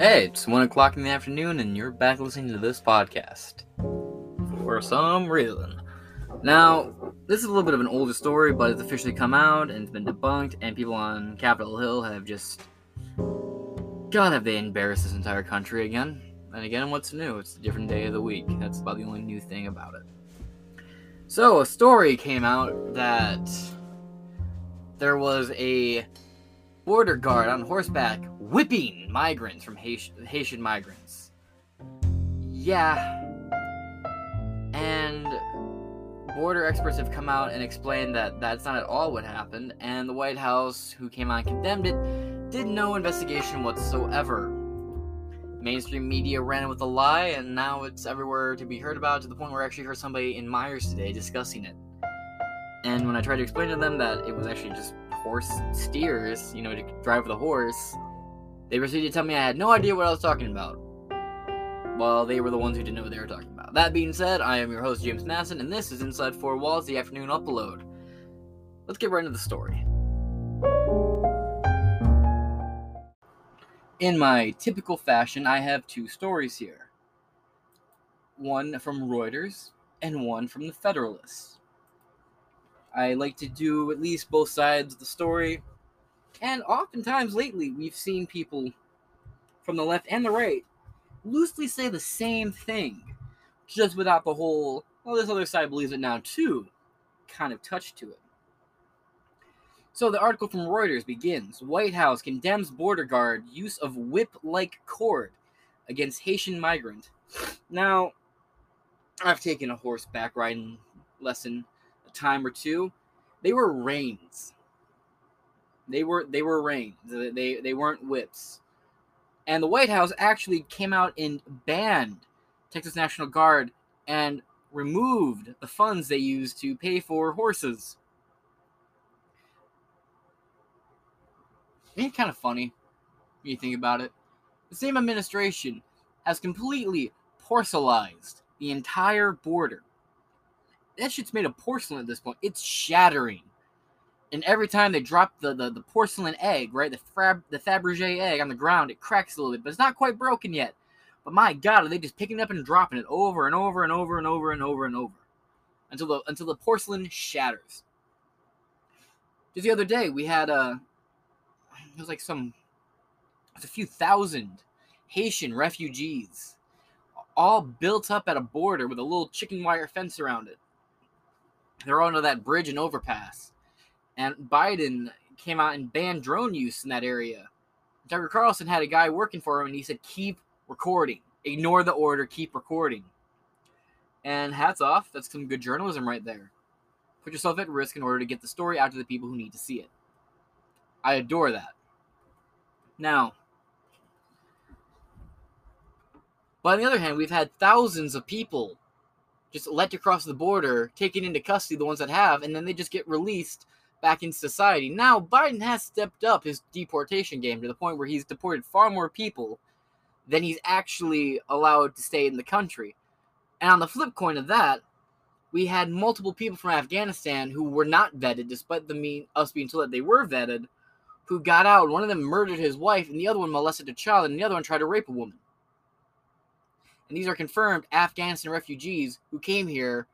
Hey, it's 1 o'clock in the afternoon, and you're back listening to this podcast. For some reason. Now, this is a little bit of an older story, but it's officially come out and it's been debunked, and people on Capitol Hill have just. God, have they embarrassed this entire country again? And again, what's new? It's a different day of the week. That's about the only new thing about it. So, a story came out that there was a border guard on horseback whipping migrants from Haitian, Haitian migrants. Yeah. And border experts have come out and explained that that's not at all what happened, and the White House, who came out and condemned it, did no investigation whatsoever. Mainstream media ran with a lie, and now it's everywhere to be heard about to the point where I actually heard somebody in Myers today discussing it. And when I tried to explain to them that it was actually just horse steers, you know, to drive the horse, they proceeded to tell me I had no idea what I was talking about. Well, they were the ones who didn't know what they were talking about. That being said, I am your host, James Masson, and this is Inside Four Walls, the afternoon upload. Let's get right into the story. In my typical fashion, I have two stories here one from Reuters and one from the Federalists. I like to do at least both sides of the story. And oftentimes lately, we've seen people from the left and the right loosely say the same thing, just without the whole, well, this other side believes it now too, kind of touch to it. So the article from Reuters begins White House condemns border guard use of whip like cord against Haitian migrant. Now, I've taken a horseback riding lesson a time or two. They were reins. They were they were reins. They they weren't whips. And the White House actually came out and banned Texas National Guard and removed the funds they used to pay for horses. Ain't kind of funny when you think about it. The same administration has completely porcelainized the entire border that shit's made of porcelain at this point. It's shattering. And every time they drop the, the, the porcelain egg, right, the Fab, the Fabergé egg on the ground, it cracks a little bit, but it's not quite broken yet. But my God, are they just picking it up and dropping it over and over and over and over and over and over until the until the porcelain shatters. Just the other day, we had a uh, it was like some it was a few thousand Haitian refugees, all built up at a border with a little chicken wire fence around it they're onto that bridge and overpass. And Biden came out and banned drone use in that area. Tucker Carlson had a guy working for him and he said, keep recording. Ignore the order, keep recording. And hats off, that's some good journalism right there. Put yourself at risk in order to get the story out to the people who need to see it. I adore that. Now, but on the other hand, we've had thousands of people just let you cross the border, taken into custody, the ones that have, and then they just get released back in society. Now, Biden has stepped up his deportation game to the point where he's deported far more people than he's actually allowed to stay in the country. And on the flip coin of that, we had multiple people from Afghanistan who were not vetted, despite the mean us being told that they were vetted, who got out. One of them murdered his wife, and the other one molested a child, and the other one tried to rape a woman and these are confirmed Afghanistan refugees who came here,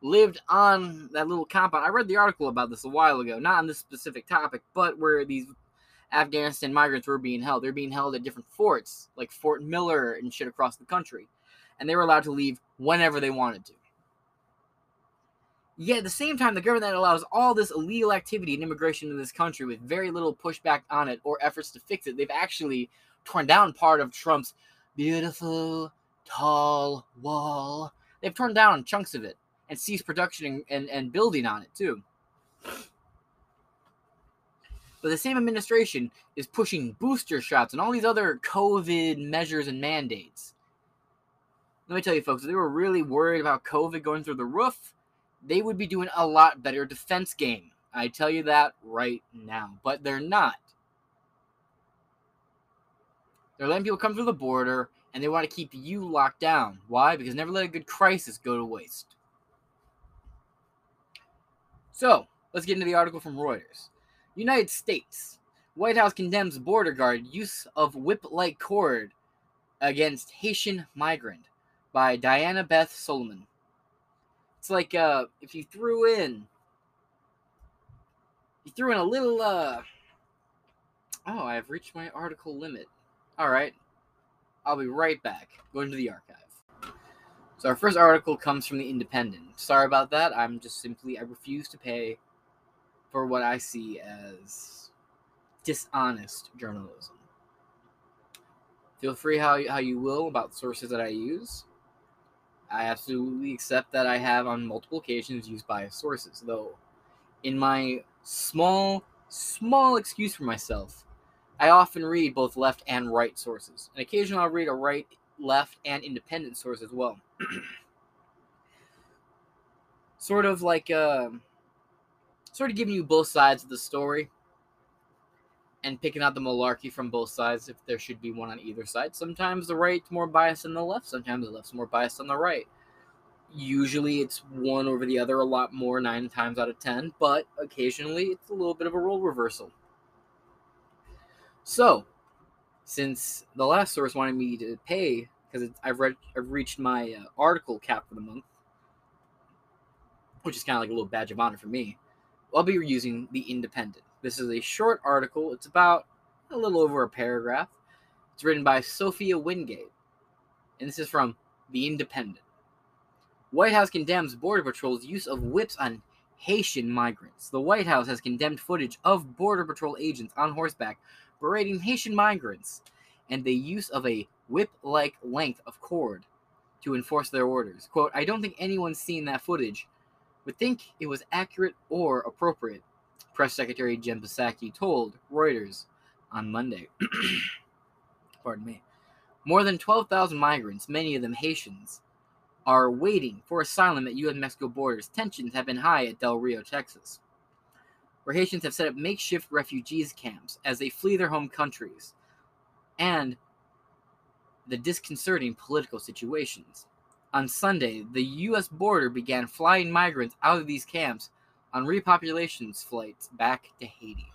lived on that little compound. I read the article about this a while ago, not on this specific topic, but where these Afghanistan migrants were being held. They're being held at different forts, like Fort Miller and shit across the country. And they were allowed to leave whenever they wanted to. Yet at the same time, the government allows all this illegal activity and immigration in this country with very little pushback on it or efforts to fix it. They've actually torn down part of Trump's beautiful tall wall. They've torn down chunks of it and cease production and, and, building on it too. But the same administration is pushing booster shots and all these other COVID measures and mandates. Let me tell you, folks, if they were really worried about COVID going through the roof, they would be doing a lot better defense game. I tell you that right now. But they're not. They're letting people come through the border and they want to keep you locked down. Why? Because never let a good crisis go to waste. So, let's get into the article from Reuters. United States. White House condemns border guard use of whip like cord against Haitian Migrant by Diana Beth Solomon. It's like uh, if you threw in, you threw in a little. Uh, oh, I've reached my article limit. All right, I'll be right back. Going to the archive. So our first article comes from the Independent. Sorry about that. I'm just simply I refuse to pay for what I see as dishonest journalism. Feel free how how you will about sources that I use. I absolutely accept that I have on multiple occasions used biased sources, though in my small small excuse for myself, I often read both left and right sources. And occasionally I'll read a right, left, and independent source as well. sort of like uh, sort of giving you both sides of the story and picking out the malarkey from both sides if there should be one on either side. Sometimes the right's more biased than the left, sometimes the left's more biased than the right. Usually it's one over the other a lot more, nine times out of ten, but occasionally it's a little bit of a role reversal. So, since the last source wanted me to pay because I've read I've reached my uh, article cap for the month, which is kind of like a little badge of honor for me. I'll be using the Independent. This is a short article. It's about a little over a paragraph. It's written by Sophia Wingate, and this is from the Independent. White House condemns Border Patrol's use of whips on Haitian migrants. The White House has condemned footage of Border Patrol agents on horseback berating Haitian migrants and the use of a whip like length of cord to enforce their orders. Quote, I don't think anyone's seen that footage would think it was accurate or appropriate, Press Secretary Jen Psaki told Reuters on Monday. Pardon me. More than 12,000 migrants, many of them Haitians, are waiting for asylum at U.S. Mexico borders. Tensions have been high at Del Rio, Texas, where Haitians have set up makeshift refugees camps as they flee their home countries and the disconcerting political situations. On Sunday, the U.S. border began flying migrants out of these camps on repopulation flights back to Haiti.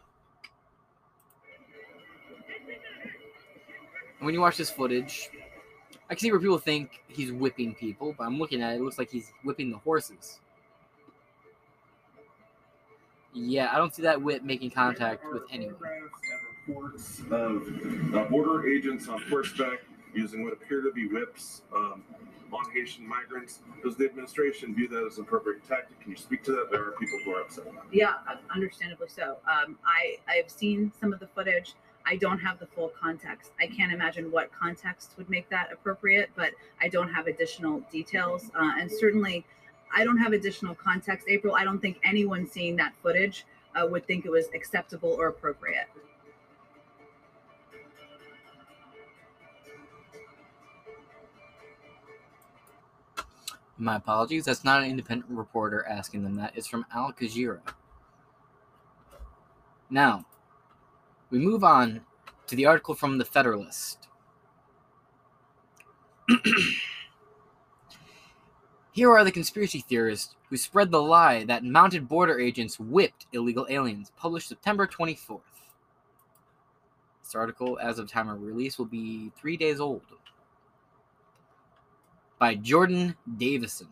And when you watch this footage, I can see where people think he's whipping people, but I'm looking at it, it looks like he's whipping the horses. Yeah, I don't see that whip making contact with anyone. Reports of uh, border agents on horseback using what appear to be whips um, on Haitian migrants. Does the administration view that as an appropriate tactic? Can you speak to that? There are people who are upset about it. Yeah, understandably so. Um, I I've seen some of the footage. I don't have the full context. I can't imagine what context would make that appropriate, but I don't have additional details. Uh, and certainly, I don't have additional context. April, I don't think anyone seeing that footage uh, would think it was acceptable or appropriate. My apologies. That's not an independent reporter asking them that. It's from Al Jazeera. Now, we move on to the article from the Federalist. Here are the conspiracy theorists who spread the lie that mounted border agents whipped illegal aliens, published September 24th. This article, as of time of release, will be three days old. By Jordan Davidson.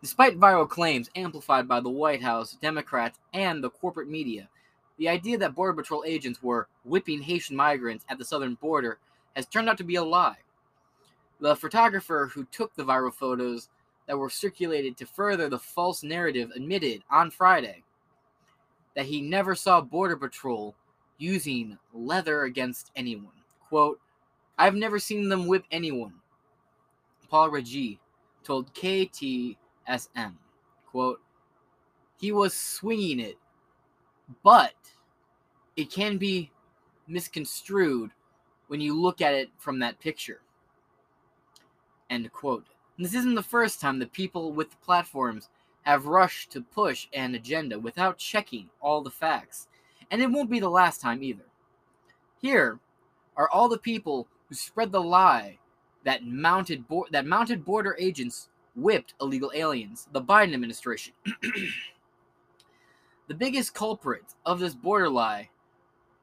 Despite viral claims amplified by the White House, Democrats, and the corporate media, the idea that Border Patrol agents were whipping Haitian migrants at the southern border has turned out to be a lie. The photographer who took the viral photos that were circulated to further the false narrative admitted on Friday that he never saw Border Patrol using leather against anyone. Quote, I've never seen them whip anyone. Paul Ratje told KTSM, quote, he was swinging it, but it can be misconstrued when you look at it from that picture. End quote. And this isn't the first time that people with the platforms have rushed to push an agenda without checking all the facts. And it won't be the last time either. Here are all the people who spread the lie that mounted bo- that mounted border agents whipped illegal aliens, the Biden administration. the biggest culprits of this border lie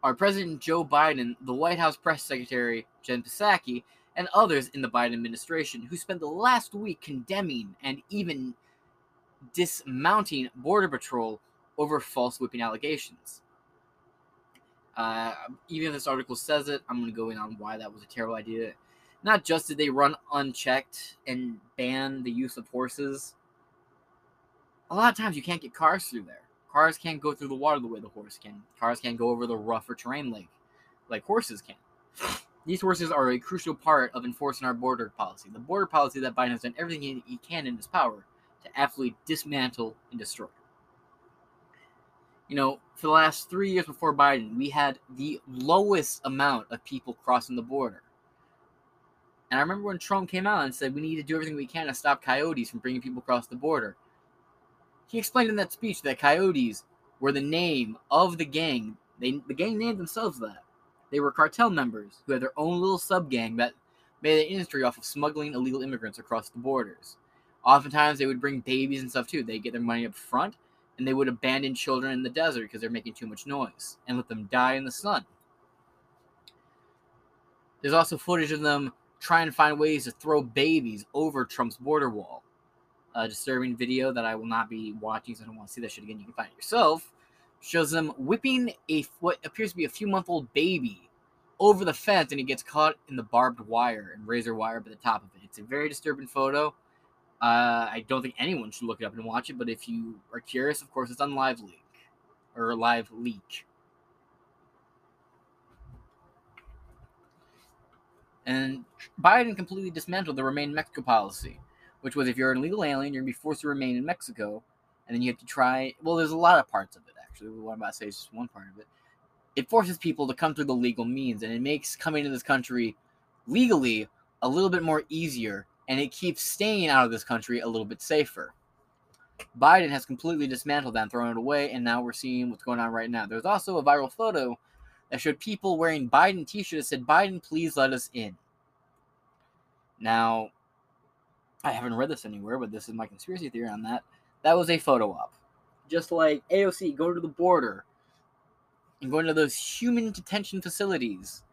are President Joe Biden, the White House press secretary Jen Psaki, and others in the Biden administration who spent the last week condemning and even dismounting Border Patrol over false whipping allegations. Uh, even if this article says it, I'm going to go in on why that was a terrible idea. Not just did they run unchecked and ban the use of horses, a lot of times you can't get cars through there. Cars can't go through the water the way the horse can. Cars can't go over the rougher terrain like like horses can. These horses are a crucial part of enforcing our border policy. The border policy that Biden has done everything he can in his power to absolutely dismantle and destroy. You know, for the last three years before Biden, we had the lowest amount of people crossing the border. And I remember when Trump came out and said we need to do everything we can to stop coyotes from bringing people across the border. He explained in that speech that coyotes were the name of the gang. They, the gang named themselves that. They were cartel members who had their own little sub gang that made an industry off of smuggling illegal immigrants across the borders. Oftentimes, they would bring babies and stuff too. They get their money up front, and they would abandon children in the desert because they're making too much noise and let them die in the sun. There's also footage of them trying to find ways to throw babies over Trump's border wall. A disturbing video that I will not be watching, so I don't want to see that shit again. You can find it yourself. Shows them whipping a what appears to be a few month old baby over the fence, and he gets caught in the barbed wire and razor wire by the top of it. It's a very disturbing photo. Uh, I don't think anyone should look it up and watch it, but if you are curious, of course, it's on Live Leak or Live Leak. And Biden completely dismantled the Remain in Mexico policy, which was if you're an illegal alien, you're gonna be forced to remain in Mexico, and then you have to try. Well, there's a lot of parts of it What I'm about to say is just one part of it. It forces people to come through the legal means, and it makes coming to this country legally a little bit more easier, and it keeps staying out of this country a little bit safer. Biden has completely dismantled that and thrown it away, and now we're seeing what's going on right now. There's also a viral photo that showed people wearing Biden t shirts that said, Biden, please let us in. Now, I haven't read this anywhere, but this is my conspiracy theory on that. That was a photo op. Just like AOC, go to the border and going to those human detention facilities,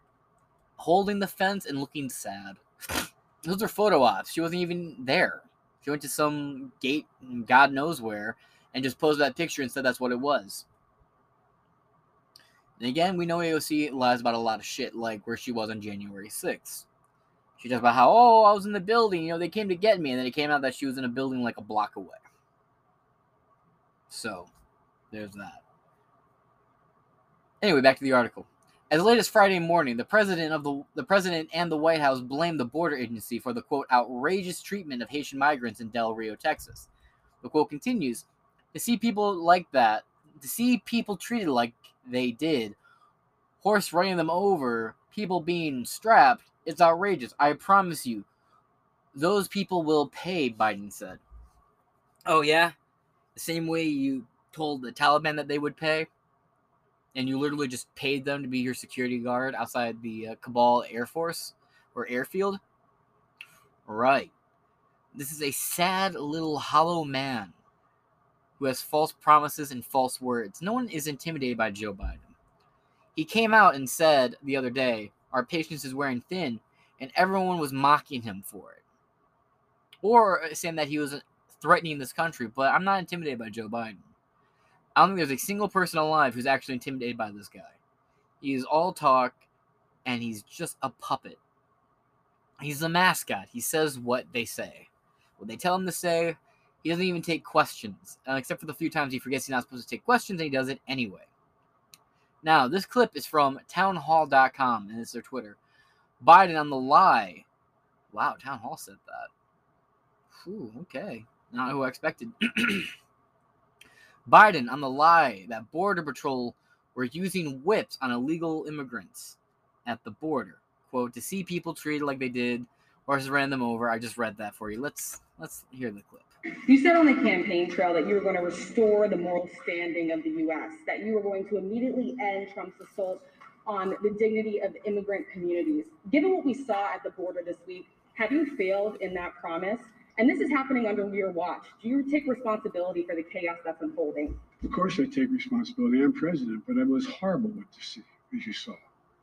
holding the fence and looking sad. Those are photo ops. She wasn't even there. She went to some gate, God knows where, and just posed that picture and said that's what it was. And again, we know AOC lies about a lot of shit, like where she was on January 6th. She talks about how, oh, I was in the building, you know, they came to get me, and then it came out that she was in a building like a block away. So, there's that. Anyway, back to the article. As late as Friday morning, the president of the the president and the White House blamed the border agency for the quote outrageous treatment of Haitian migrants in Del Rio, Texas. The quote continues: "To see people like that, to see people treated like they did, horse running them over, people being strapped, it's outrageous. I promise you, those people will pay." Biden said. Oh yeah, the same way you told the Taliban that they would pay and you literally just paid them to be your security guard outside the uh, Kabul Air Force or airfield? Right. This is a sad little hollow man who has false promises and false words. No one is intimidated by Joe Biden. He came out and said the other day, Our patience is wearing thin, and everyone was mocking him for it. Or saying that he was threatening this country, but I'm not intimidated by Joe Biden. I don't think there's a single person alive who's actually intimidated by this guy. He's all talk, and he's just a puppet. He's a mascot. He says what they say. What they tell him to say, he doesn't even take questions. Uh, except for the few times he forgets he's not supposed to take questions, and he does it anyway. Now, this clip is from townhall.com, and it's their Twitter. Biden on the lie. Wow, Town Hall said that. Whew, okay. Not who I expected. Biden on the lie that Border Patrol were using whips on illegal immigrants at the border. Quote, to see people treated like they did, horses ran them over. I just read that for you. Let's let's hear the clip. You said on the campaign trail that you were going to restore the moral standing of the U.S., that you were going to immediately end Trump's assault on the dignity of immigrant communities. Given what we saw at the border this week, have you failed in that promise? And this is happening under your watch. Do you take responsibility for the chaos that's unfolding? Of course, I take responsibility. I'm president, but it was horrible what to see, as you saw.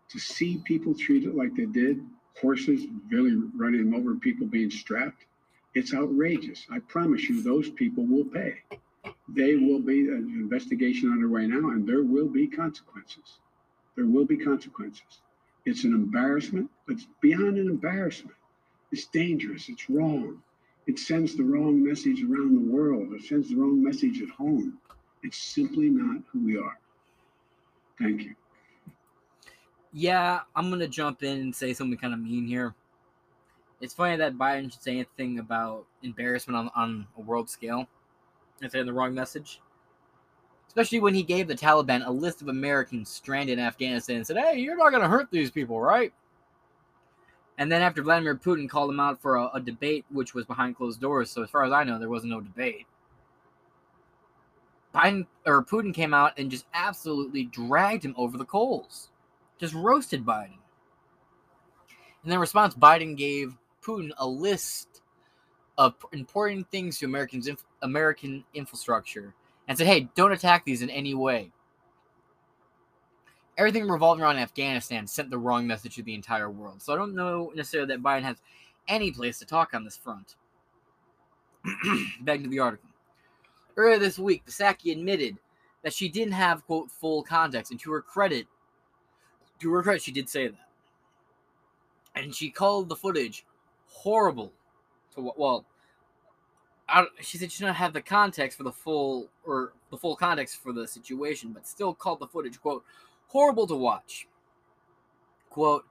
To see people treated like they did horses really running them over, people being strapped. It's outrageous. I promise you, those people will pay. They will be uh, an investigation underway now, and there will be consequences. There will be consequences. It's an embarrassment, but it's beyond an embarrassment. It's dangerous. It's wrong. It sends the wrong message around the world. It sends the wrong message at home. It's simply not who we are. Thank you. Yeah, I'm gonna jump in and say something kind of mean here. It's funny that Biden should say anything about embarrassment on, on a world scale and saying the wrong message. Especially when he gave the Taliban a list of Americans stranded in Afghanistan and said, Hey, you're not gonna hurt these people, right? And then after Vladimir Putin called him out for a, a debate which was behind closed doors, so as far as I know, there was no debate. Biden or Putin came out and just absolutely dragged him over the coals, just roasted Biden. And in response, Biden gave Putin a list of important things to Americans, American infrastructure, and said, "Hey, don't attack these in any way." Everything revolving around Afghanistan sent the wrong message to the entire world. So I don't know necessarily that Biden has any place to talk on this front. Back to the article. Earlier this week, Psaki admitted that she didn't have quote full context, and to her credit, to her credit, she did say that. And she called the footage horrible. To well, she said she didn't have the context for the full or the full context for the situation, but still called the footage quote horrible to watch. Quote,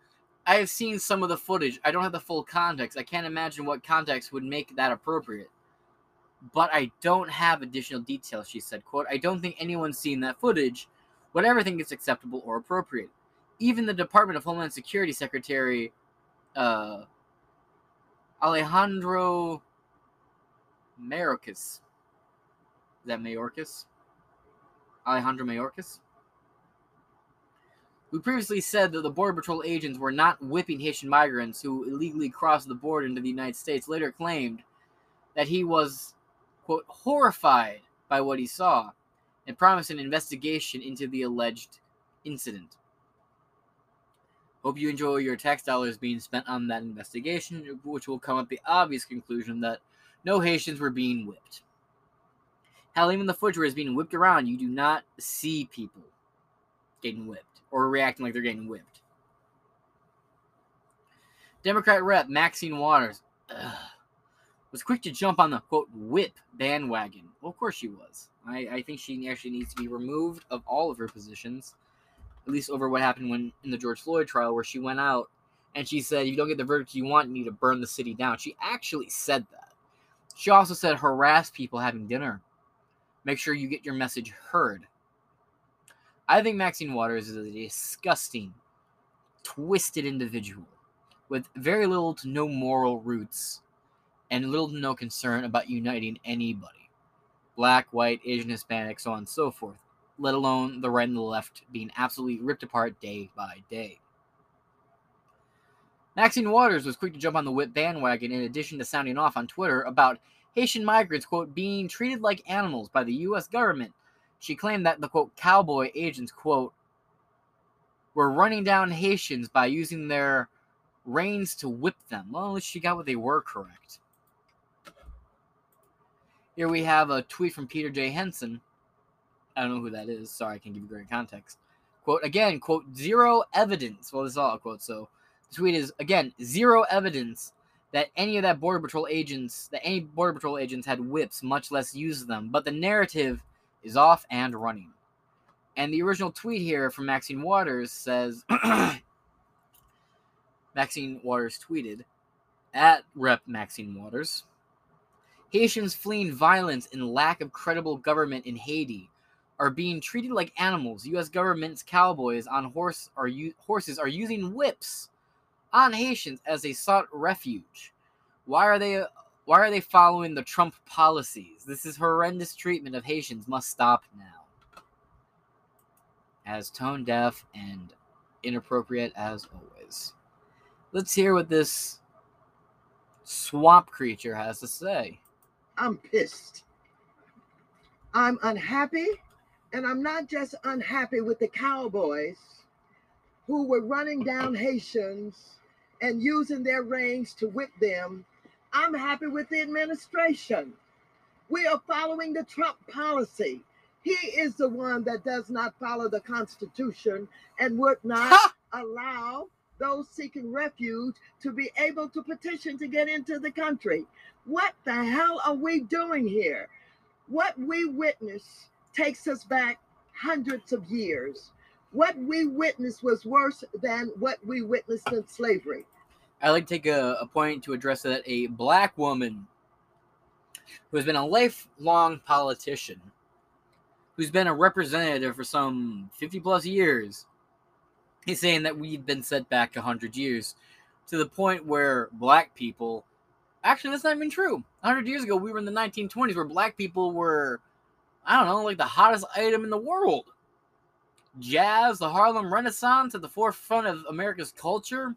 I have seen some of the footage. I don't have the full context. I can't imagine what context would make that appropriate. But I don't have additional details, she said. Quote, I don't think anyone's seen that footage would ever think it's acceptable or appropriate. Even the Department of Homeland Security Secretary uh, Alejandro Mayorkas. Is that Mayorkas? Alejandro Mayorkas? We previously said that the Border Patrol agents were not whipping Haitian migrants who illegally crossed the border into the United States, later claimed that he was, quote, horrified by what he saw and promised an investigation into the alleged incident. Hope you enjoy your tax dollars being spent on that investigation, which will come up the obvious conclusion that no Haitians were being whipped. Hell, even the footage where it's being whipped around, you do not see people getting whipped or reacting like they're getting whipped. Democrat rep Maxine Waters ugh, was quick to jump on the quote whip bandwagon. Well, of course she was. I, I think she actually needs to be removed of all of her positions, at least over what happened when in the George Floyd trial, where she went out and she said, "If you don't get the verdict you want, you need to burn the city down." She actually said that. She also said, "Harass people having dinner. Make sure you get your message heard." I think Maxine Waters is a disgusting, twisted individual with very little to no moral roots and little to no concern about uniting anybody black, white, Asian, Hispanic, so on and so forth, let alone the right and the left being absolutely ripped apart day by day. Maxine Waters was quick to jump on the whip bandwagon in addition to sounding off on Twitter about Haitian migrants, quote, being treated like animals by the U.S. government she claimed that the quote cowboy agents quote were running down Haitians by using their reins to whip them. Well, at least she got what they were correct. Here we have a tweet from Peter J. Hasson. I don't know who that is. Sorry, I can't give you great context. Quote again, quote, zero evidence. Well, this is all a quote, so the tweet is again, zero evidence that any of that border patrol agents that any border patrol agents had whips, much less used them. But the narrative is off and running. And the original tweet here from Maxine Waters says Maxine Waters tweeted at Rep Maxine Waters Haitians fleeing violence and lack of credible government in Haiti are being treated like animals. U.S. government's cowboys on horse are u- horses are using whips on Haitians as they sought refuge. Why are they why are they following the Trump policies? This is horrendous treatment of Haitians must stop now. As tone deaf and inappropriate as always. Let's hear what this swamp creature has to say. I'm pissed. I'm unhappy, and I'm not just unhappy with the cowboys who were running down Haitians and using their reins to whip them, I'm happy with the administration. We are following the Trump policy. He is the one that does not follow the Constitution and would not Ha! allow those seeking refuge to be able to petition to get into the country. What the hell are we doing here? What we witness takes us back hundreds of years. What we witnessed was worse than what we witnessed in slavery. I'd like to take a, a point to address that a black woman who has been a lifelong politician, who's been a representative for some 50 plus years, is saying that we've been set back 100 years to the point where black people. Actually, that's not even true. 100 years ago, we were in the 1920s where black people were, I don't know, like the hottest item in the world. Jazz, the Harlem Renaissance at the forefront of America's culture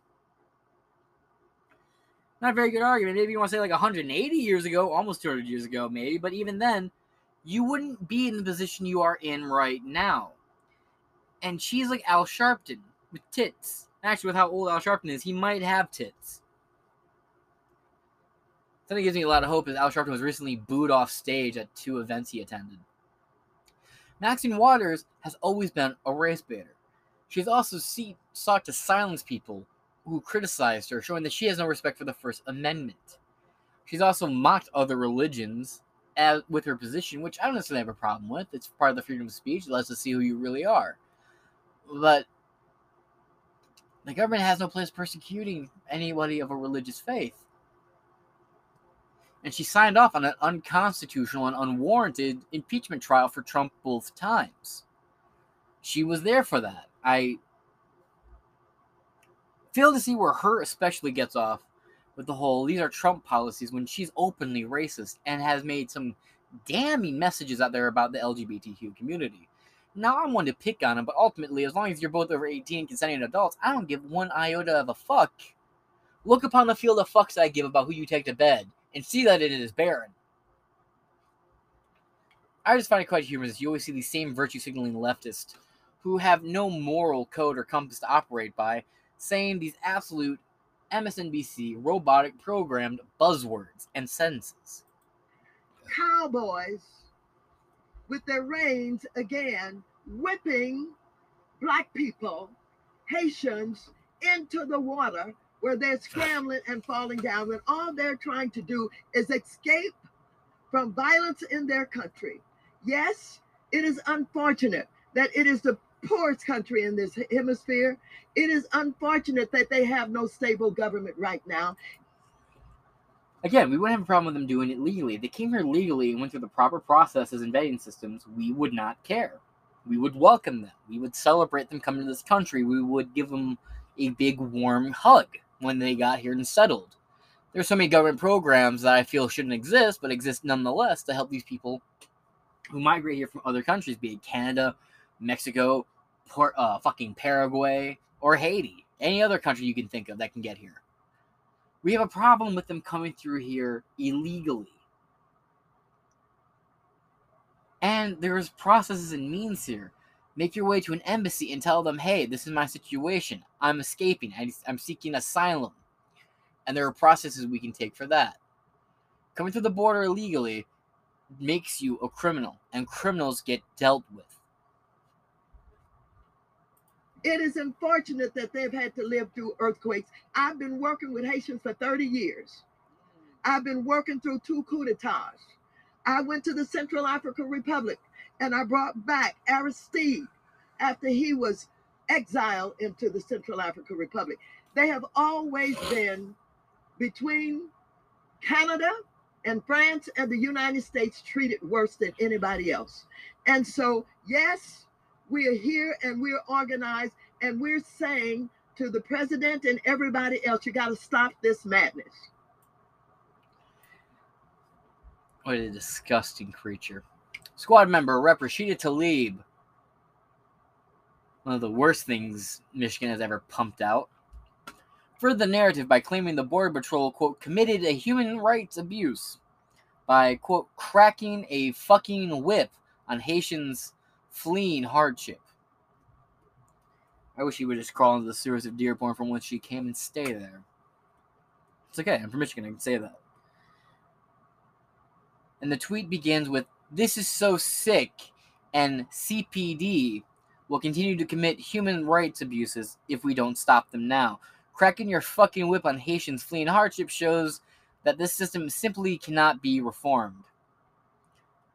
not a very good argument. Maybe you want to say like 180 years ago, almost 200 years ago, maybe. But even then, you wouldn't be in the position you are in right now. And she's like Al Sharpton with tits. Actually, with how old Al Sharpton is, he might have tits. Something gives me a lot of hope is Al Sharpton was recently booed off stage at two events he attended. Maxine Waters has always been a race baiter. She's also see- sought to silence people who criticized her, showing that she has no respect for the First Amendment. She's also mocked other religions as, with her position, which I don't necessarily have a problem with. It's part of the freedom of speech. It lets us see who you really are. But the government has no place persecuting anybody of a religious faith. And she signed off on an unconstitutional and unwarranted impeachment trial for Trump both times. She was there for that. I fail to see where her especially gets off with the whole these are Trump policies when she's openly racist and has made some damning messages out there about the LGBTQ community. Now I'm one to pick on him, but ultimately, as long as you're both over 18 consenting adults, I don't give one iota of a fuck. Look upon the field of fucks I give about who you take to bed and see that it is barren. I just find it quite humorous. You always see these same virtue signaling leftists who have no moral code or compass to operate by, saying these absolute MSNBC robotic programmed buzzwords and sentences. Cowboys with their reins again whipping black people, Haitians, into the water where they're scrambling and falling down when all they're trying to do is escape from violence in their country. Yes, it is unfortunate that it is the poorest country in this hemisphere. It is unfortunate that they have no stable government right now. Again, we wouldn't have a problem with them doing it legally. They came here legally and went through the proper processes and vetting systems, we would not care. We would welcome them. We would celebrate them coming to this country. We would give them a big warm hug when they got here and settled. There's so many government programs that I feel shouldn't exist, but exist nonetheless to help these people who migrate here from other countries, be it Canada, Mexico, Port, uh, fucking Paraguay, or Haiti. Any other country you can think of that can get here. We have a problem with them coming through here illegally. And there's processes and means here. Make your way to an embassy and tell them, hey, this is my situation. I'm escaping. I'm seeking asylum. And there are processes we can take for that. Coming through the border illegally makes you a criminal, and criminals get dealt with. It is unfortunate that they've had to live through earthquakes. I've been working with Haitians for 30 years. I've been working through two coups d'etats. I went to the Central African Republic and I brought back Aristide after he was exiled into the Central African Republic. They have always been between Canada and France and the United States treated worse than anybody else. And so, yes, we are here and we're organized and we're saying to the president and everybody else, you got to stop this madness. What a disgusting creature. Squad member Rep Rashida Tlaib. One of the worst things Michigan has ever pumped out. Further the narrative by claiming the Border Patrol, quote, committed a human rights abuse by, quote, cracking a fucking whip on Haitians fleeing hardship. I wish he would just crawl into the sewers of Dearborn from whence she came and stay there. It's okay. I'm from Michigan. I can say that. And the tweet begins with This is so sick, and CBP will continue to commit human rights abuses if we don't stop them now. Cracking your fucking whip on Haitians fleeing hardship shows that this system simply cannot be reformed.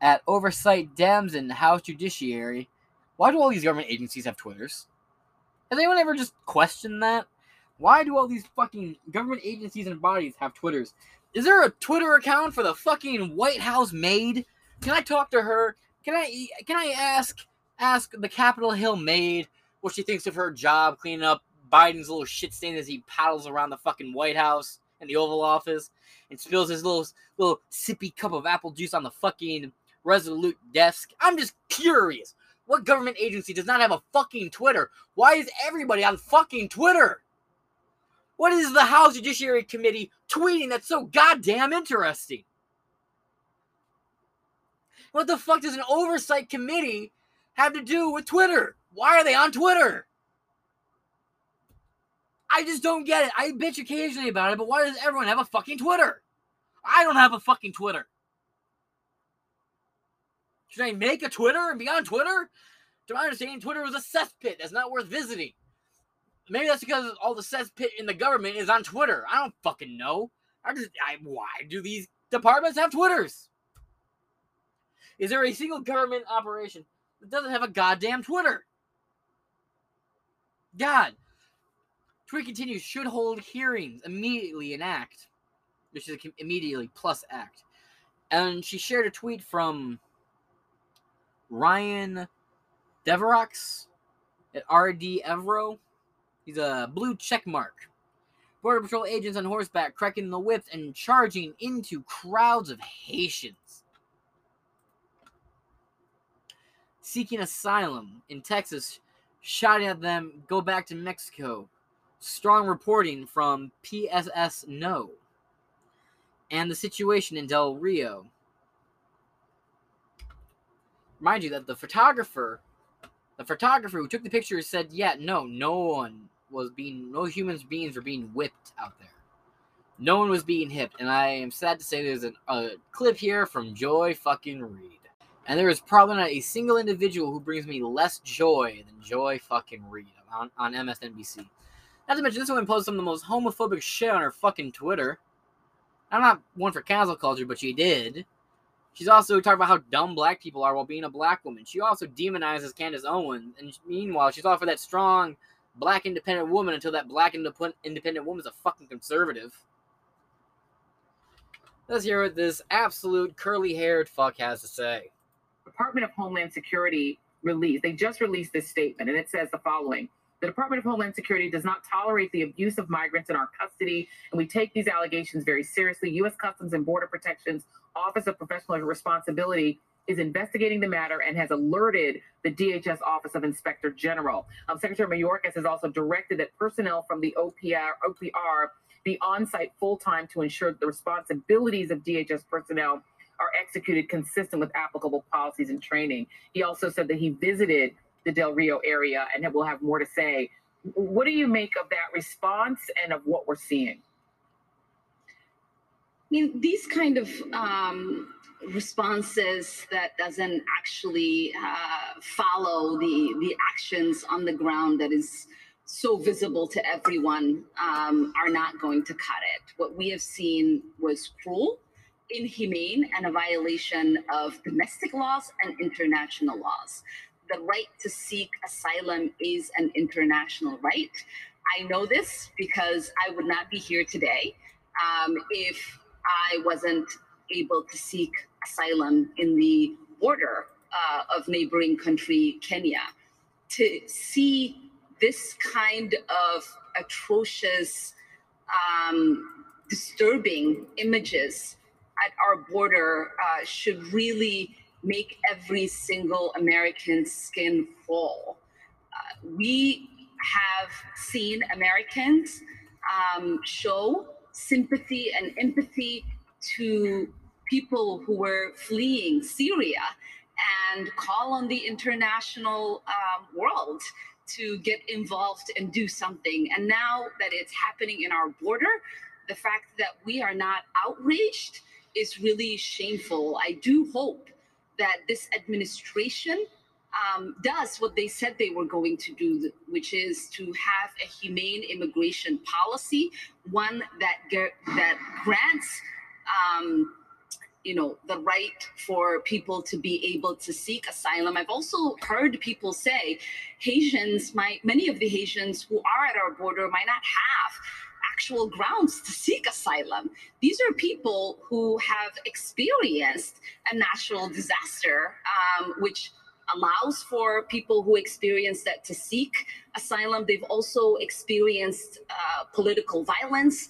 At Oversight Dems and House Judiciary, why do all these government agencies have Twitters? Has anyone ever just questioned that? Why do all these fucking government agencies and bodies have Twitters? Is there a Twitter account for the fucking White House maid? Can I talk to her? Can I can I ask ask the Capitol Hill maid what she thinks of her job cleaning up Biden's little shit stain as he paddles around the fucking White House and the Oval Office and spills his little little sippy cup of apple juice on the fucking Resolute desk? I'm just curious. What government agency does not have a fucking Twitter? Why is everybody on fucking Twitter? What is the House Judiciary Committee tweeting that's so goddamn interesting? What the fuck does an oversight committee have to do with Twitter? Why are they on Twitter? I just don't get it. I bitch occasionally about it, but why does everyone have a fucking Twitter? I don't have a fucking Twitter. Should I make a Twitter and be on Twitter? To my understanding, Twitter is a cesspit that's not worth visiting. Maybe that's because all the cesspit in the government is on Twitter. I don't fucking know. I just, I, why do these departments have Twitters? Is there a single government operation that doesn't have a goddamn Twitter? God. Tweet continues should hold hearings immediately in act. Which is immediately plus act. And she shared a tweet from Ryan Devereaux at RD Evro. He's a blue check mark. Border Patrol agents on horseback cracking the whips and charging into crowds of Haitians. Seeking asylum in Texas, shouting at them, go back to Mexico. Strong reporting from PSS No. And the situation in Del Rio mind you that the photographer the photographer who took the picture said yeah no no one was being no humans beings were being whipped out there. No one was being hipped. And i am sad to say there's an, a clip here from joy fucking Reid. And there is probably not a single individual who brings me less joy than joy fucking Reid on, on msnbc not to mention this woman posted some of the most homophobic shit on her fucking twitter. I'm not one for cancel culture but she did She's also talking about how dumb black people are while being a black woman. She also demonizes Candace Owens, and meanwhile, she's all for that strong black independent woman until that black independent woman is a fucking conservative. Let's hear what this absolute curly haired fuck has to say. Department of Homeland Security released, they just released this statement, and it says the following the Department of Homeland Security does not tolerate the abuse of migrants in our custody, and we take these allegations very seriously. U.S. Customs and Border Protection's Office of Professional Responsibility is investigating the matter and has alerted the DHS Office of Inspector General. Um, Secretary Mayorkas has also directed that personnel from the OPR, OPR be on site full time to ensure that the responsibilities of DHS personnel are executed consistent with applicable policies and training. He also said that he visited the Del Rio area and we'll have more to say. What do you make of that response and of what we're seeing? I mean, these kind of um, responses that doesn't actually uh, follow the the actions on the ground that is so visible to everyone um, are not going to cut it. What we have seen was cruel, inhumane, and a violation of domestic laws and international laws the right to seek asylum is an international right. I know this because I would not be here today um, if I wasn't able to seek asylum in the border uh, of neighboring country Kenya. To see this kind of atrocious, um, disturbing images at our border uh, should really make every single American's skin crawl. Uh, we have seen Americans um, show sympathy and empathy to people who were fleeing Syria and call on the international um, world to get involved and do something. And now that it's happening in our border, the fact that we are not outraged is really shameful. I do hope that this administration um, does what they said they were going to do, which is to have a humane immigration policy, one that that grants. Um, you know the right for people to be able to seek asylum i've also heard people say haitians might many of the haitians who are at our border might not have actual grounds to seek asylum. These are people who have experienced a natural disaster, um, which allows for people who experience that to seek asylum. They've also experienced uh, political violence,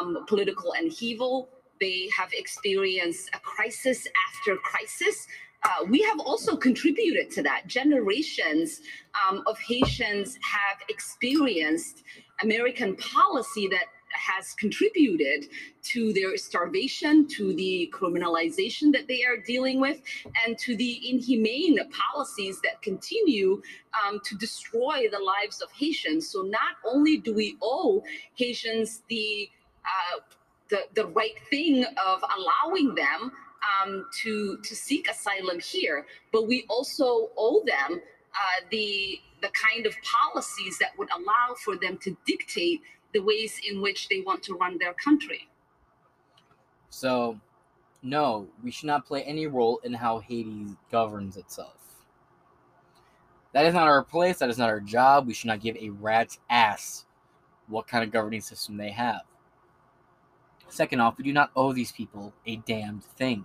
um, political upheaval. They have experienced a crisis after crisis. Uh, we have also contributed to that. Generations um, of Haitians have experienced American policy that has contributed to their starvation, to the criminalization that they are dealing with, and to the inhumane policies that continue um, to destroy the lives of Haitians. So not only do we owe Haitians the uh, the, the right thing of allowing them um, to to seek asylum here, but we also owe them uh, the the kind of policies that would allow for them to dictate the ways in which they want to run their country. So, no, we should not play any role in how Haiti governs itself. That is not our place. That is not our job. We should not give a rat's ass what kind of governing system they have. Second off, we do not owe these people a damned thing.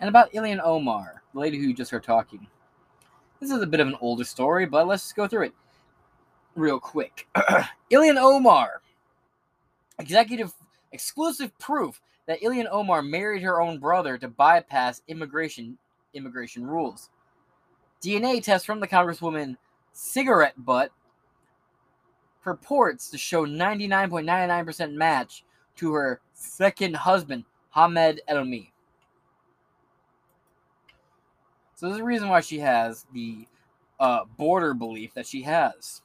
And about Ilhan Omar, the lady who you just heard talking. This is a bit of an older story, but let's go through it real quick. Ilhan Omar, executive exclusive proof that Ilhan Omar married her own brother to bypass immigration immigration rules. DNA test from the congresswoman cigarette butt purports to show 99.99% match to her second husband, Ahmed Elmi. So there's a reason why she has the uh, border belief that she has.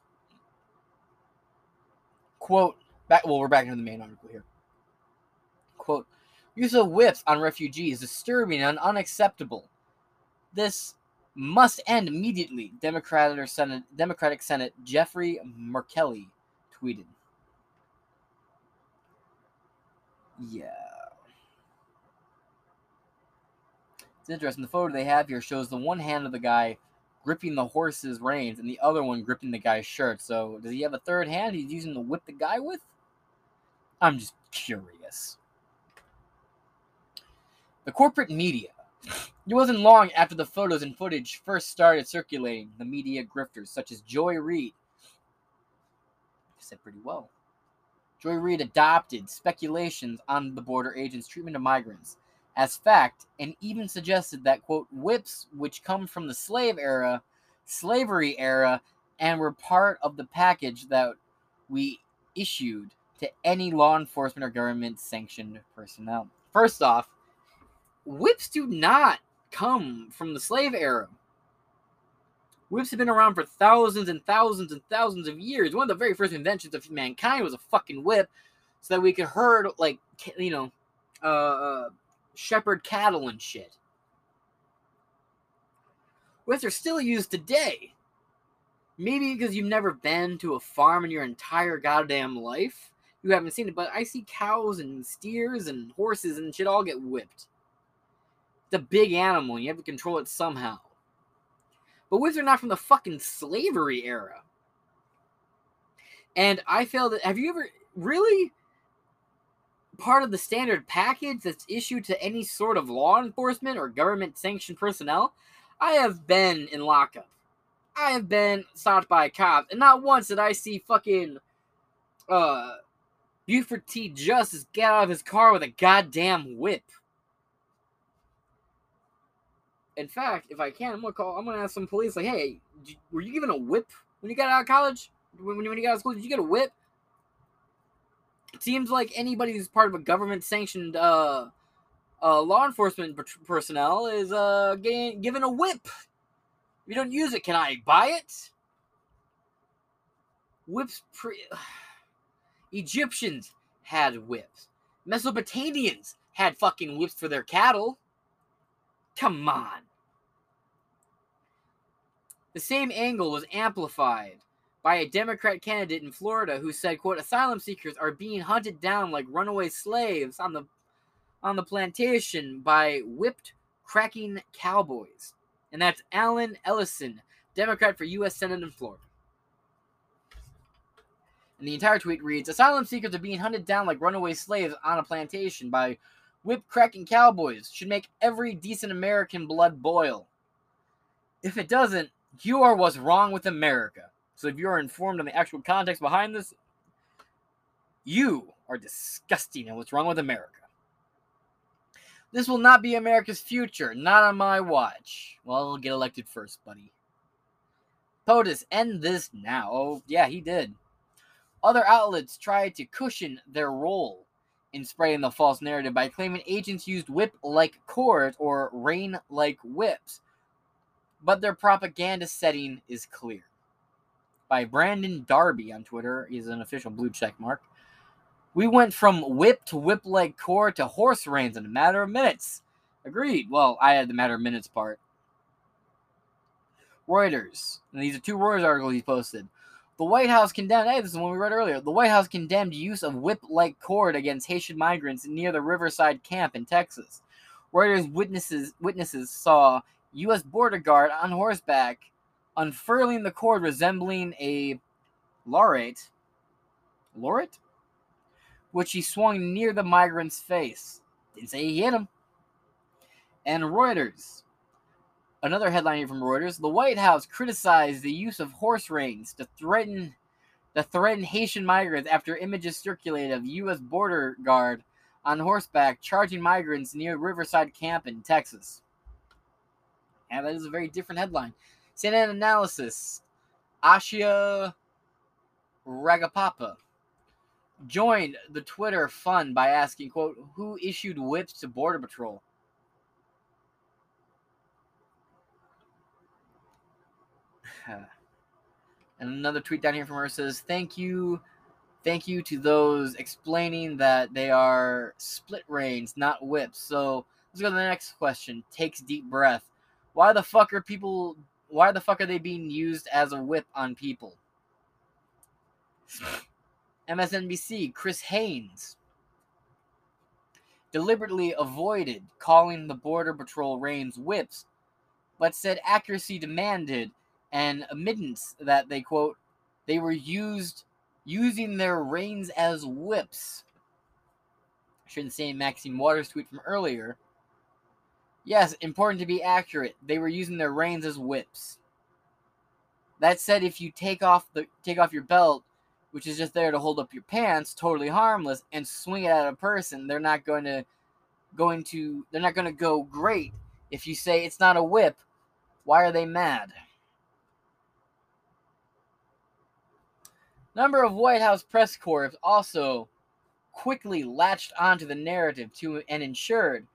Quote, back, well, we're back into the main article here. Quote, use of whips on refugees is disturbing and unacceptable. This must end immediately, Democratic Senate, Democratic Senate Jeffrey Merkley tweeted. Yeah. It's interesting. The photo they have here shows the one hand of the guy gripping the horse's reins and the other one gripping the guy's shirt. So, does he have a third hand he's using to whip the guy with? I'm just curious. The corporate media. It wasn't long after the photos and footage first started circulating, the media grifters, such as Joy Reid, said pretty well. Joy Reid adopted speculations on the border agents' treatment of migrants as fact and even suggested that, quote, whips, which come from the slave era, slavery era, and were part of the package that we issued to any law enforcement or government sanctioned personnel. First off, whips do not come from the slave era. Whips have been around for thousands and thousands and thousands of years. One of the very first inventions of mankind was a fucking whip, so that we could herd like you know, uh, uh, shepherd cattle and shit. Whips are still used today. Maybe because you've never been to a farm in your entire goddamn life, you haven't seen it. But I see cows and steers and horses and shit all get whipped. It's a big animal, and you have to control it somehow. But whips are not from the fucking slavery era. And I failed. That have you ever really part of the standard package that's issued to any sort of law enforcement or government sanctioned personnel? I have been in lockup. I have been stopped by a cop, and not once did I see fucking uh Buford T. Justice get out of his car with a goddamn whip. In fact, if I can, I'm gonna call. I'm gonna ask some police. Like, hey, were you given a whip when you got out of college? When, when you got out of school, did you get a whip? It seems like anybody who's part of a government-sanctioned uh, uh, law enforcement personnel is uh, getting given a whip. If you don't use it, can I buy it? Whips pre. Egyptians had whips. Mesopotamians had fucking whips for their cattle. Come on. The same angle was amplified by a Democrat candidate in Florida who said, quote, asylum seekers are being hunted down like runaway slaves on the on the plantation by whipped cracking cowboys. And that's Alan Ellison, Democrat for U.S. Senate in Florida. And the entire tweet reads Asylum seekers are being hunted down like runaway slaves on a plantation by whip cracking cowboys. Should make every decent American blood boil. If it doesn't, you are what's wrong with America. So if you are informed on the actual context behind this, you are disgusting and what's wrong with America. This will not be America's future, not on my watch. Well, get elected first, buddy. POTUS, end this now. Oh, yeah, he did. Other outlets tried to cushion their role in spreading the false narrative by claiming agents used whip like cords or rein like whips. But their propaganda setting is clear. By Brandon Darby on Twitter, he's an official blue check mark. We went from whip to whip leg cord to horse reins in a matter of minutes. Agreed. Well, I had the matter of minutes part. Reuters. And these are two Reuters articles he posted. The White House condemned, hey, this is one we read earlier. The White House condemned use of whip like cord against Haitian migrants near the Riverside camp in Texas. Reuters witnesses witnesses saw U.S. border guard on horseback unfurling the cord resembling a lariat. Lariat? Which he swung near the migrant's face. Didn't say he hit him. And Reuters. Another headline here from Reuters: The White House criticized the use of horse reins to threaten to threaten Haitian migrants after images circulated of U.S. border guard on horseback charging migrants near Riverside Camp in Texas. And that is a very different headline. CNN analysis: Asha Rangappa joined the Twitter fun by asking, "quote Who issued whips to Border Patrol?" and another tweet down here from her says, "Thank you, thank you to those explaining that they are split reins, not whips." So let's go to the next question. Takes deep breath. Why the fuck are people? Why the fuck are they being used as a whip on people? MSNBC, Chris Hayes deliberately avoided calling the Border Patrol reins whips, but said accuracy demanded and admittance that they quote they were used using their reins as whips. I shouldn't say Maxine Waters tweet from earlier. Yes, important to be accurate. They were using their reins as whips. That said, if you take off the take off your belt, which is just there to hold up your pants, totally harmless, and swing it at a person, they're not going to going to they're not going to go great. If you say it's not a whip, why are they mad? Number of White House press corps also quickly latched onto the narrative to and ensured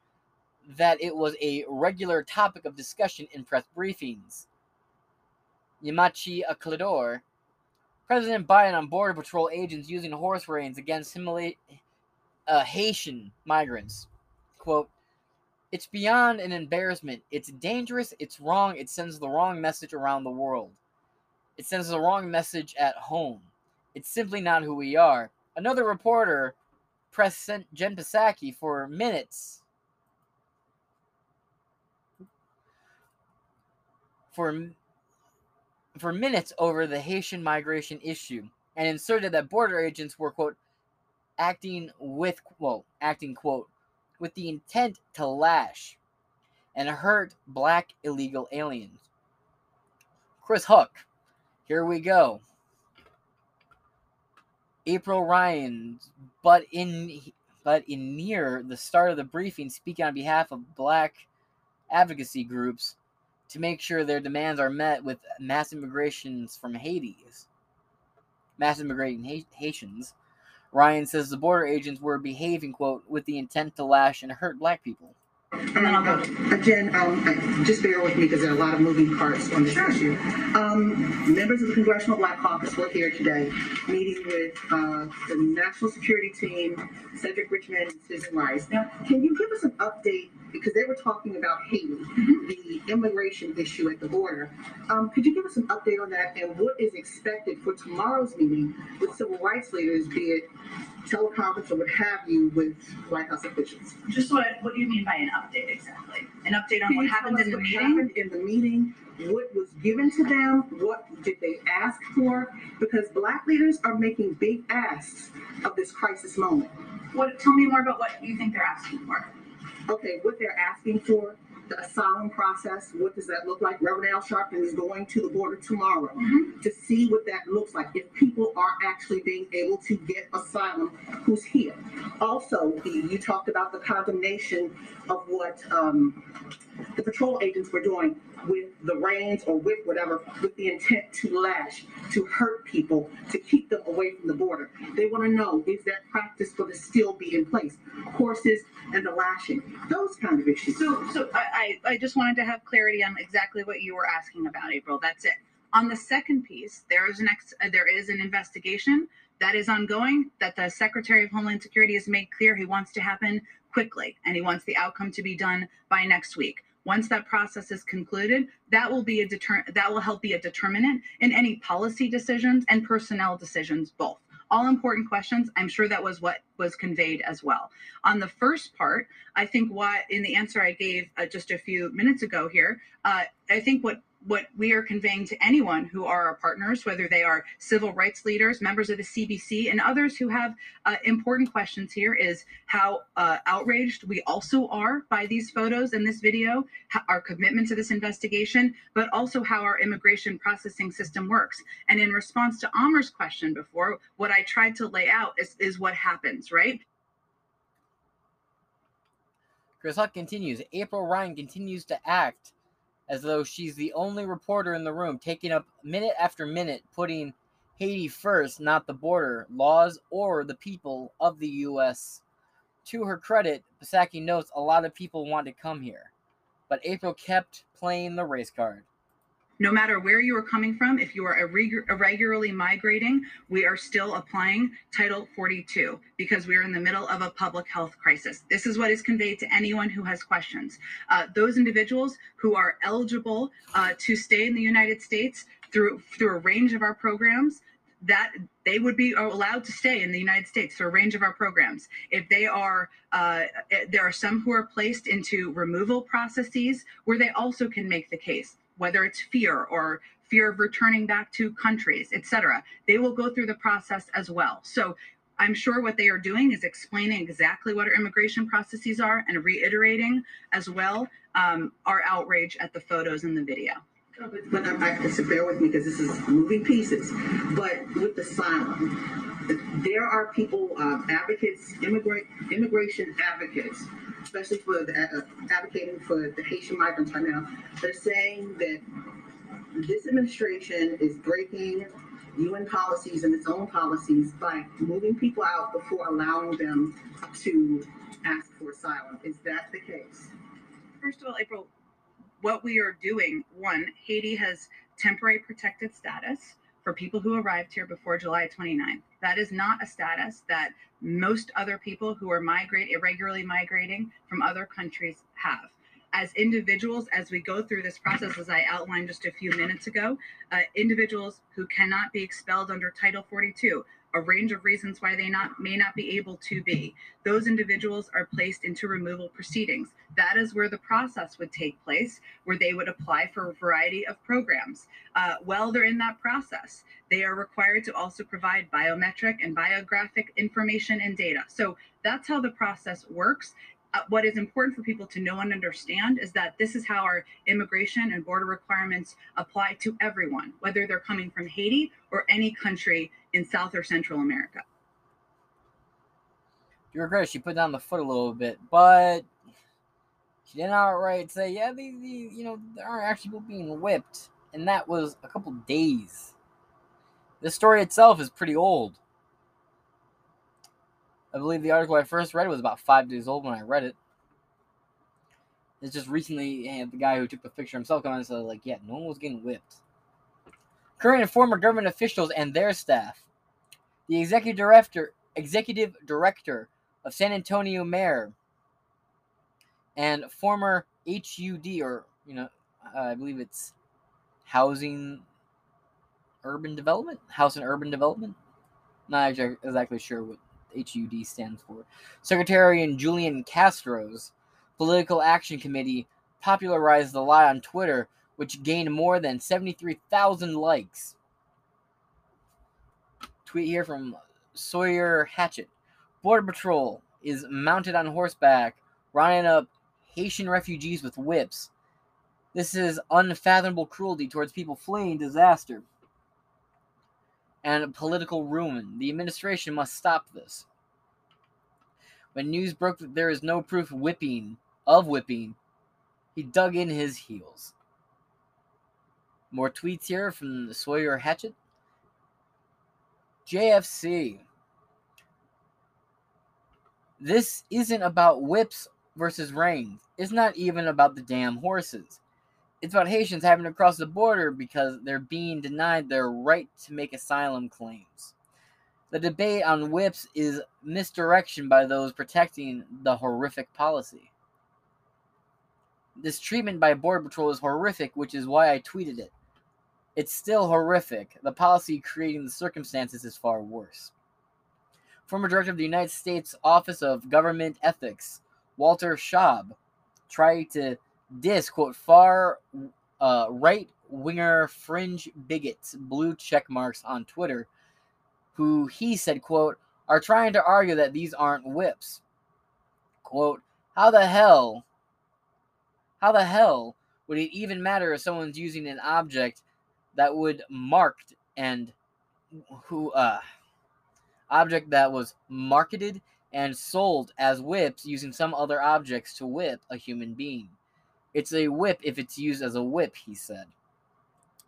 that it was a regular topic of discussion in press briefings. Yamachi Aklador, President Biden on Border Patrol agents using horse reins against Himala- uh, Haitian migrants. Quote, it's beyond an embarrassment. It's dangerous. It's wrong. It sends the wrong message around the world. It sends the wrong message at home. It's simply not who we are. Another reporter pressed Jen Psaki for minutes for for minutes over the Haitian migration issue and inserted that border agents were quote acting with well acting quote with the intent to lash and hurt black illegal aliens. Chris Hook, here we go. April Ryan, but in but in near the start of the briefing, speaking on behalf of black advocacy groups to make sure their demands are met with mass immigrations from Haiti. Mass immigrating Haitians. Ryan says the border agents were behaving, quote, with the intent to lash and hurt black people. And then I'll go. Uh, Jen, um, just bear with me because there are a lot of moving parts on this issue. Um, members of the Congressional Black Caucus were here today, meeting with, uh, the national security team, Cedric Richmond, and Susan Rice. Now, can you give us an update, because they were talking about Haiti, the immigration issue at the border. Um, could you give us an update on that and what is expected for tomorrow's meeting with civil rights leaders, be it teleconference or what have you, with White House officials? Just what, what do you mean by an update exactly? An update on Can what you happened in the what meeting? happened In the meeting, what was given to them, what did they ask for? Because black leaders are making big asks of this crisis moment. What, tell me more about what you think they're asking for. Okay, what they're asking for, the asylum process, what does that look like? Reverend Al Sharpton is going to the border tomorrow Mhm. to see what that looks like, if people are actually being able to get asylum who's here. Also, you talked about the condemnation of what, um, the patrol agents were doing with the reins or with whatever, with the intent to lash, to hurt people, to keep them away from the border. They want to know, is that practice going to still be in place? Horses and the lashing, those kind of issues. So, so I, I, just wanted to have clarity on exactly what you were asking about, April. That's it. On the second piece, there is an ex, uh, there is an investigation that is ongoing that the Secretary of Homeland Security has made clear he wants to happen quickly and he wants the outcome to be done by next week. Once that process is concluded, that will be a deter- that will help be a determinant in any policy decisions and personnel decisions both. All important questions. I'm sure that was what was conveyed as well. On the first part, I think what in the answer I gave uh, just a few minutes ago here, uh, I think what what we are conveying to anyone who are our partners, whether they are civil rights leaders, members of the CBC, and others who have uh, important questions here, is how uh, outraged we also are by these photos and this video, ho- our commitment to this investigation, but also how our immigration processing system works. And in response to Amar's question before, what I tried to lay out is, is what happens, right? Chris Huck continues. April Ryan continues to act as though she's the only reporter in the room, taking up minute after minute, putting Haiti first, not the border, laws, or the people of the U.S. To her credit, Psaki notes a lot of people want to come here, but April kept playing the race card. No matter where you are coming from, if you are irregu- irregularly migrating, we are still applying Title 42 because we are in the middle of a public health crisis. This is what is conveyed to anyone who has questions. Uh, those individuals who are eligible uh, to stay in the United States through through a range of our programs. That they would be allowed to stay in the United States through a range of our programs. If they are, uh, there are some who are placed into removal processes where they also can make the case whether it's fear or fear of returning back to countries, etc. They will go through the process as well. So I'm sure what they are doing is explaining exactly what our immigration processes are and reiterating as well um, our outrage at the photos and the video. But, but I, I, so bear with me because this is moving pieces. But with asylum, there are people, uh, advocates, immigrant, immigration advocates, especially for the, uh, advocating for the Haitian migrants right now. They're saying that this administration is breaking UN policies and its own policies by moving people out before allowing them to ask for asylum. Is that the case? First of all, April, what we are doing, one, Haiti has temporary protected status for people who arrived here before July 29th. That is not a status that most other people who are migrate irregularly migrating from other countries have. As individuals, as we go through this process, as I outlined just a few minutes ago, uh, individuals who cannot be expelled under Title 42, a range of reasons why they not may not be able to be. Those individuals are placed into removal proceedings. That is where the process would take place, where they would apply for a variety of programs. Uh, while they're in that process, they are required to also provide biometric and biographic information and data. So that's how the process works. Uh, what is important for people to know and understand is that this is how our immigration and border requirements apply to everyone, whether they're coming from Haiti or any country in South or Central America. You regret she put down the foot a little bit, but she didn't outright say, yeah, these, these, you know, there aren't actually people being whipped. And that was a couple days. This story itself is pretty old. I believe the article I first read was about five days old when I read it. It's just recently had the guy who took the picture himself come out and said, like, yeah, no one was getting whipped. Current and former government officials and their staff. The executive director, executive director of San Antonio Mayor, and former HUD, or you know, uh, I believe it's housing, urban development, house and urban development. Not exactly sure what HUD stands for. Secretary and Julian Castro's Political Action Committee popularized the lie on Twitter, which gained more than 73,000 likes. Tweet here from Sawyer Hackett. Border Patrol is mounted on horseback, rounding up Haitian refugees with whips. This is unfathomable cruelty towards people fleeing disaster and political ruin. The administration must stop this. When news broke that there is no proof whipping of whipping, he dug in his heels. More tweets here from the Sawyer Hackett. JFC. This isn't about whips versus reins. It's not even about the damn horses. It's about Haitians having to cross the border because they're being denied their right to make asylum claims. The debate on whips is misdirection by those protecting the horrific policy. This treatment by Border Patrol is horrific, which is why I tweeted it. It's still horrific. The policy creating the circumstances is far worse. Former director of the United States Office of Government Ethics, Walter Shaub, tried to diss, quote, far uh, right winger fringe bigots, blue check marks on Twitter, who he said, quote, are trying to argue that these aren't whips. Quote, how the hell, how the hell would it even matter if someone's using an object that would marked and who, uh, object that was marketed and sold as whips using some other objects to whip a human being. It's a whip if it's used as a whip, he said.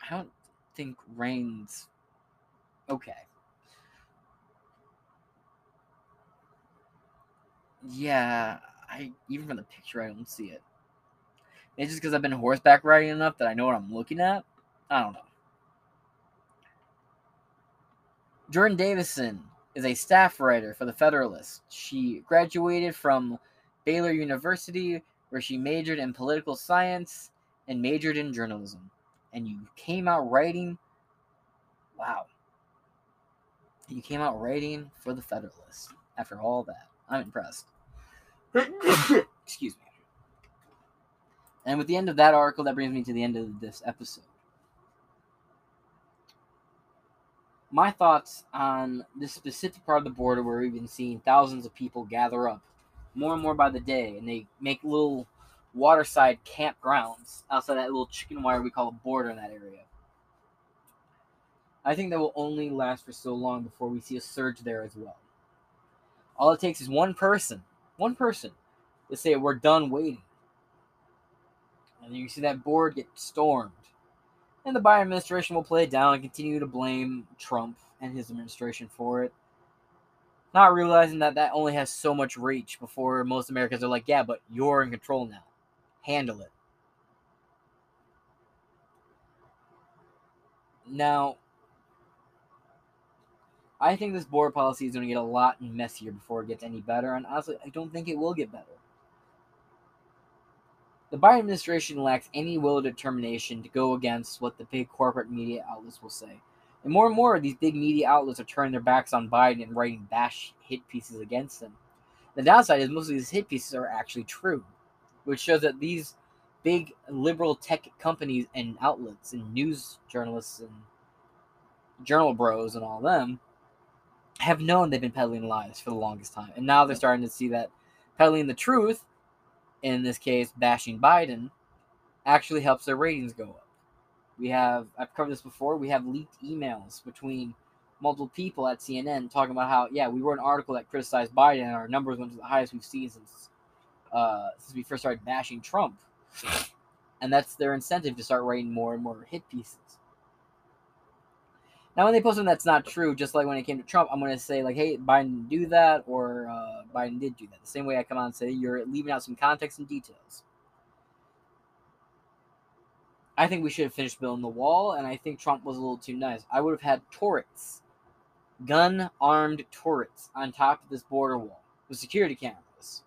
I don't think reins. Okay. Yeah, I even from the picture I don't see it. It's just because I've been horseback riding enough that I know what I'm looking at. I don't know. Jordan Davidson is a staff writer for the Federalist. She graduated from Baylor University, where she majored in political science and majored in journalism. And you came out writing. Wow. You came out writing for the Federalist after all that. I'm impressed. Excuse me. And with the end of that article, that brings me to the end of this episode. My thoughts on this specific part of the border where we've been seeing thousands of people gather up more and more by the day, and they make little waterside campgrounds outside that little chicken wire we call a border in that area. I think that will only last for so long before we see a surge there as well. All it takes is one person, one person, to say we're done waiting. And you see that board get stormed. And the Biden administration will play it down and continue to blame Trump and his administration for it. Not realizing that that only has so much reach before most Americans are like, yeah, but you're in control now. Handle it. Now, I think this board policy is going to get a lot messier before it gets any better, and honestly, I don't think it will get better. The Biden administration lacks any will or determination to go against what the big corporate media outlets will say. And more and more, of these big media outlets are turning their backs on Biden and writing bash hit pieces against him. The downside is most of these hit pieces are actually true, which shows that these big liberal tech companies and outlets and news journalists and journal bros and all them have known they've been peddling lies for the longest time. And now they're starting to see that peddling the truth, in this case, bashing Biden, actually helps their ratings go up. We have, I've covered this before, we have leaked emails between multiple people at CNN talking about how, yeah, we wrote an article that criticized Biden and our numbers went to the highest we've seen since, uh, since we first started bashing Trump. And that's their incentive to start writing more and more hit pieces. Now, when they post something that's not true, just like when it came to Trump, I'm going to say, like, hey, Biden do that, or uh, Biden did do that. The same way I come out and say, you're leaving out some context and details. I think we should have finished building the wall, and I think Trump was a little too nice. I would have had turrets, gun armed turrets on top of this border wall with security cameras.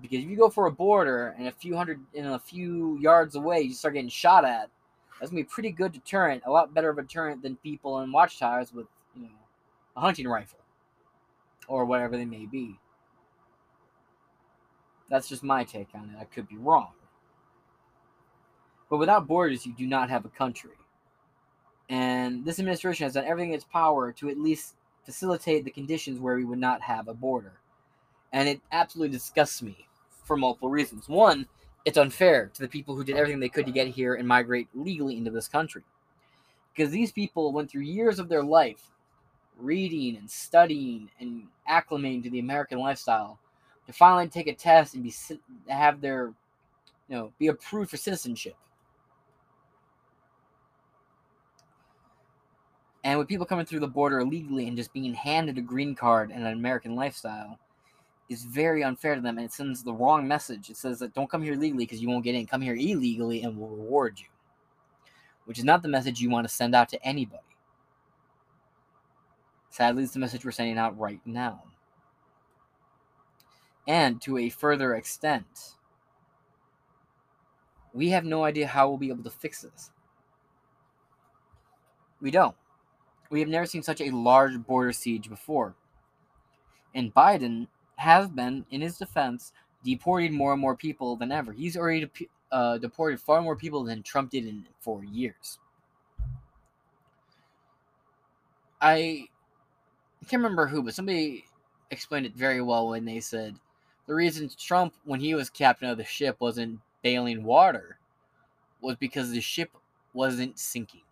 Because if you go for a border and a few hundred in a few yards away you start getting shot at, that's gonna be a pretty good deterrent, a lot better of a deterrent than people in watchtowers with, you know, a hunting rifle. Or whatever they may be. That's just my take on it. I could be wrong. But without borders, you do not have a country. And this administration has done everything in its power to at least facilitate the conditions where we would not have a border. And it absolutely disgusts me for multiple reasons. One, it's unfair to the people who did everything they could to get here and migrate legally into this country. Because these people went through years of their life reading and studying and acclimating to the American lifestyle to finally take a test and be have their you know be approved for citizenship. And with people coming through the border illegally and just being handed a green card and an American lifestyle is very unfair to them and it sends the wrong message. It says that don't come here legally because you won't get in. Come here illegally and we'll reward you. Which is not the message you want to send out to anybody. Sadly, it's the message we're sending out right now. And to a further extent, we have no idea how we'll be able to fix this. We don't. We have never seen such a large border siege before. And Biden has been, in his defense, deporting more and more people than ever. He's already uh, deported far more people than Trump did in four years. I can't remember who, but somebody explained it very well when they said the reason Trump, when he was captain of the ship, wasn't bailing water was because the ship wasn't sinking.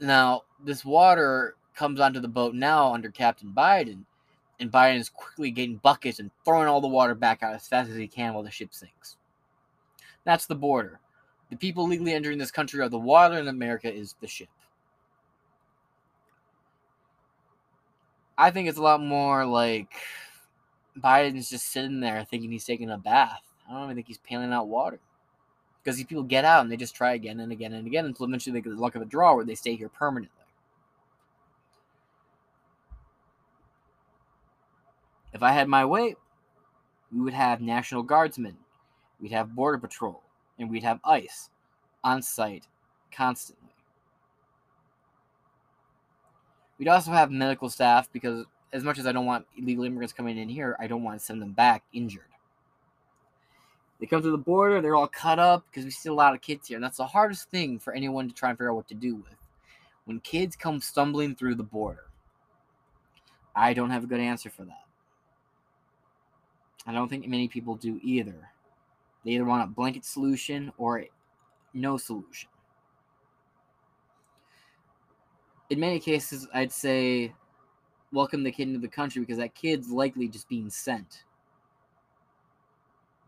Now, this water comes onto the boat now under Captain Biden, and Biden is quickly getting buckets and throwing all the water back out as fast as he can while the ship sinks. That's the border. The people legally entering this country are the water, and America is the ship. I think it's a lot more like Biden's just sitting there thinking he's taking a bath. I don't even think he's paling out water because these people get out and they just try again and again and again until eventually they get the luck of a draw where they stay here permanently. If I had my way, we would have National Guardsmen, we'd have Border Patrol, and we'd have ICE on site constantly. We'd also have medical staff because, as much as I don't want illegal immigrants coming in here, I don't want to send them back injured. They come to the border, they're all cut up because we see a lot of kids here. And that's the hardest thing for anyone to try and figure out what to do with. When kids come stumbling through the border, I don't have a good answer for that. I don't think many people do either. They either want a blanket solution or no solution. In many cases, I'd say welcome the kid into the country because that kid's likely just being sent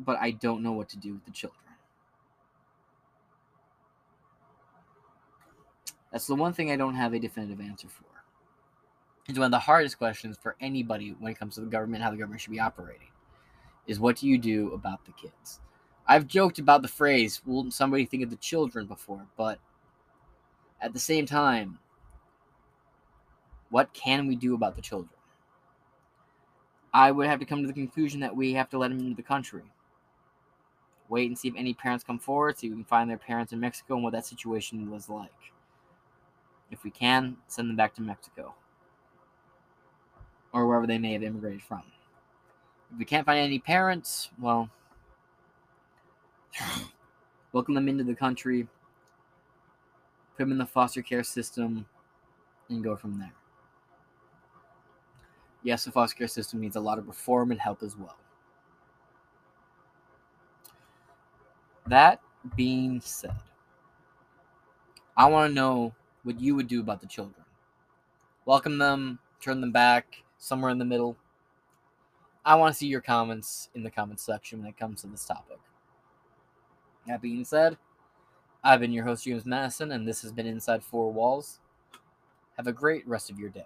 but I don't know what to do with the children. That's the one thing I don't have a definitive answer for. It's one of the hardest questions for anybody when it comes to the government, how the government should be operating, is what do you do about the kids? I've joked about the phrase, will somebody think of the children before, but at the same time, what can we do about the children? I would have to come to the conclusion that we have to let them into the country wait and see if any parents come forward, if we can find their parents in Mexico and what that situation was like. If we can, send them back to Mexico or wherever they may have immigrated from. If we can't find any parents, well, welcome them into the country, put them in the foster care system, and go from there. Yes, the foster care system needs a lot of reform and help as well. That being said, I want to know what you would do about the children. Welcome them, turn them back, somewhere in the middle. I want to see your comments in the comments section when it comes to this topic. That being said, I've been your host, James Madison, and this has been Inside Four Walls. Have a great rest of your day.